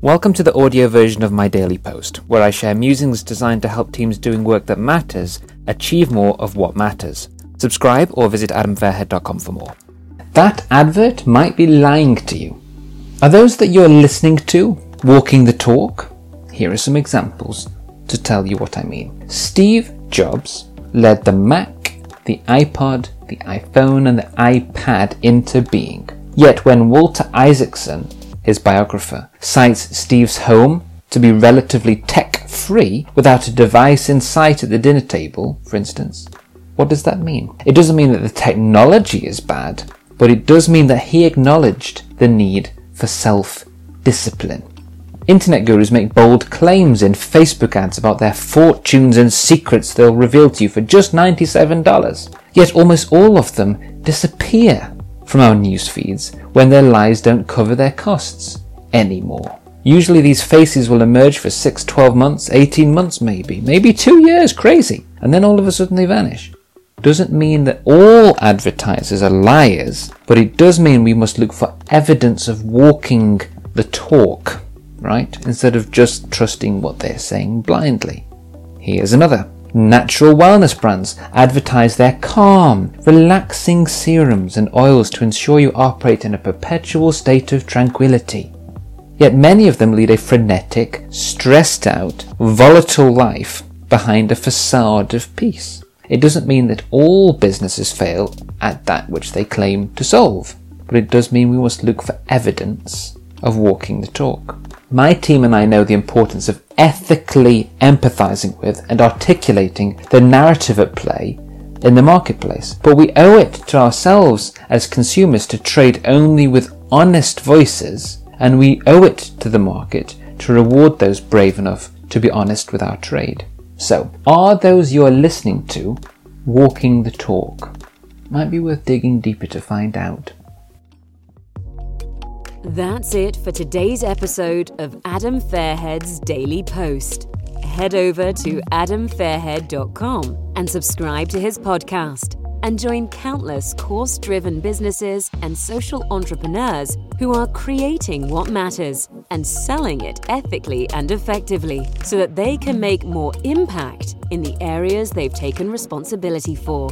Welcome to the audio version of my daily post, where I share musings designed to help teams doing work that matters achieve more of what matters. Subscribe or visit adamfairhead.com for more. That advert might be lying to you. Are those that you're listening to walking the talk? Here are some examples to tell you what I mean. Steve Jobs led the Mac, the iPod, the iPhone, and the iPad into being. Yet when Walter Isaacson his biographer, cites Steve's home to be relatively tech free without a device in sight at the dinner table, for instance. What does that mean? It doesn't mean that the technology is bad, but it does mean that he acknowledged the need for self discipline. Internet gurus make bold claims in Facebook ads about their fortunes and secrets they'll reveal to you for just $97. Yet almost all of them disappear from our news feeds when their lies don't cover their costs anymore. Usually these faces will emerge for 6, 12 months, 18 months maybe, maybe 2 years, crazy, and then all of a sudden they vanish. Doesn't mean that all advertisers are liars, but it does mean we must look for evidence of walking the talk, right? Instead of just trusting what they're saying blindly. Here's another. Natural wellness brands advertise their calm, relaxing serums and oils to ensure you operate in a perpetual state of tranquility. Yet many of them lead a frenetic, stressed out, volatile life behind a facade of peace. It doesn't mean that all businesses fail at that which they claim to solve, but it does mean we must look for evidence of walking the talk. My team and I know the importance of ethically empathizing with and articulating the narrative at play in the marketplace. But we owe it to ourselves as consumers to trade only with honest voices, and we owe it to the market to reward those brave enough to be honest with our trade. So, are those you're listening to walking the talk? Might be worth digging deeper to find out. That's it for today's episode of Adam Fairhead's Daily Post. Head over to adamfairhead.com and subscribe to his podcast and join countless course driven businesses and social entrepreneurs who are creating what matters and selling it ethically and effectively so that they can make more impact in the areas they've taken responsibility for.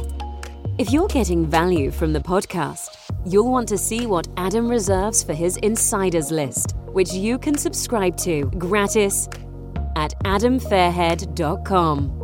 If you're getting value from the podcast, you'll want to see what Adam reserves for his insiders list, which you can subscribe to gratis at adamfairhead.com.